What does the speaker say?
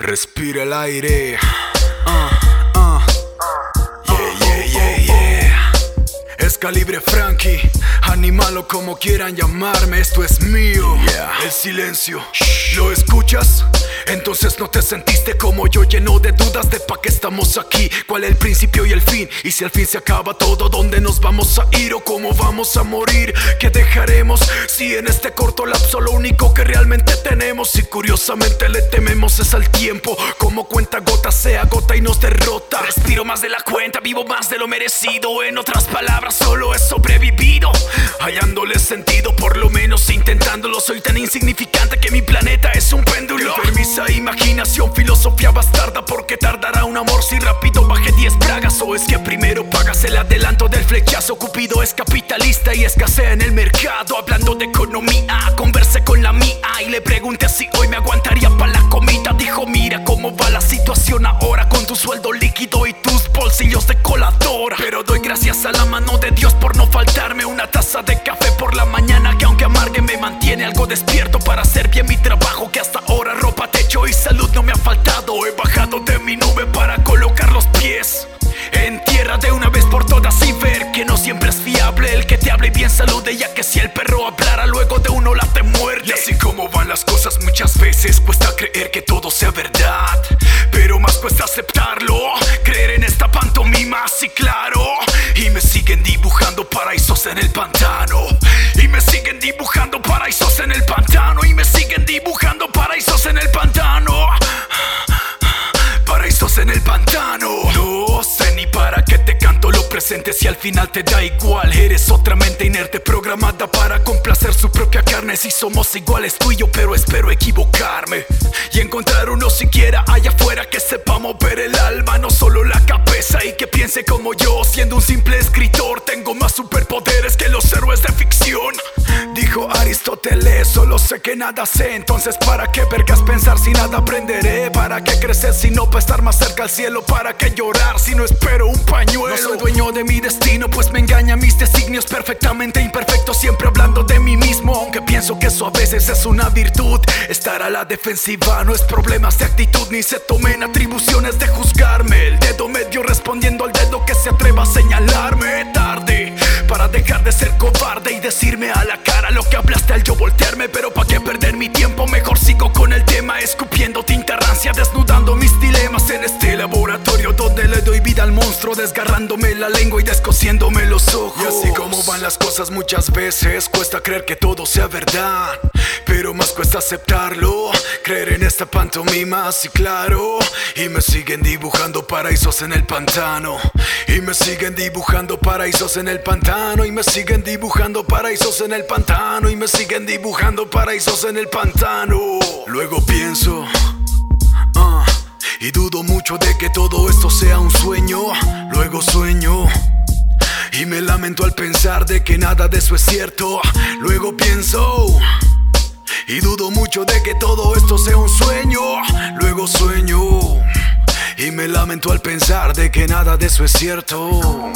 Respira el aire. Uh, uh. Yeah, yeah, yeah, yeah. Es calibre Frankie. Animalo como quieran llamarme, esto es mío. El silencio, ¿lo escuchas? Entonces no te sentiste como yo lleno de dudas de pa' qué estamos aquí, cuál es el principio y el fin, y si al fin se acaba todo, ¿dónde nos vamos a ir o cómo vamos a morir? ¿Qué dejaremos si en este corto lapso lo único que realmente tenemos y curiosamente le tememos es al tiempo? Como cuenta gota se agota y nos derrota. Respiro más de la cuenta, vivo más de lo merecido. En otras palabras, solo he sobrevivido. Hallándole sentido, por lo menos intentándolo. Soy tan insignificante que mi planeta es un péndulo. Imaginación, filosofía bastarda. Porque tardará un amor si rápido baje 10 bragas. O es que primero pagas el adelanto del flechazo. Cupido es capitalista y escasea en el mercado. Hablando de economía, conversé con la mía y le pregunté si hoy me aguantaría para la comida. Dijo: Mira cómo va la situación ahora con tu sueldo líquido y tus bolsillos de coladora. Pero doy gracias a la mano de Dios por no faltarme una taza de café por la mañana que aunque amargue me mantiene algo despierto para y salud no me ha faltado. He bajado de mi nube para colocar los pies en tierra de una vez por todas y ver que no siempre es fiable el que te hable y bien salude ya que si el perro hablara luego de uno la te muerde. Y así como van las cosas muchas veces cuesta creer que todo sea verdad, pero más cuesta aceptarlo, creer en esta pantomima así claro y me siguen dibujando paraísos en el pantano si al final te da igual. Eres otra mente inerte programada para complacer su propia carne. Si somos iguales tú y yo, pero espero equivocarme y encontrar uno siquiera allá afuera que sepa mover el alma, no solo la cabeza y que piense como yo. Siendo un simple escritor, tengo más superpoderes que los héroes de ficción. Aristóteles, solo sé que nada sé. Entonces, ¿para qué vergas pensar si nada aprenderé? ¿Para qué crecer si no para estar más cerca al cielo? ¿Para qué llorar si no espero un pañuelo? No soy dueño de mi destino, pues me engañan mis designios perfectamente imperfectos, siempre hablando de mí mismo. Aunque pienso que eso a veces es una virtud. Estar a la defensiva no es problemas de actitud, ni se tomen atribuciones de juzgarme. El dedo medio respondiendo al dedo que se atreva a señalarme ser cobarde y decirme a la cara lo que hablaste al yo voltearme. Pero pa' qué perder mi tiempo, mejor sigo con el tema. Escupiendo tinta rancia, desnudando mis dilemas en este laboratorio donde le doy vida al monstruo, desgarrándome la lengua y descosiéndome los ojos. Y así como van las cosas muchas veces, cuesta creer que todo sea verdad. Pero más cuesta aceptarlo, creer esta pantomima así claro. Y me siguen dibujando paraísos en el pantano. Y me siguen dibujando paraísos en el pantano. Y me siguen dibujando paraísos en el pantano. Y me siguen dibujando paraísos en el pantano. Luego pienso. ah, y dudo mucho de que todo esto sea un sueño. Luego sueño. Y me lamento al pensar de que nada de eso es cierto. Luego pienso. Y dudo mucho de que todo esto sea un sueño. Luego sueño. Y me lamento al pensar de que nada de eso es cierto.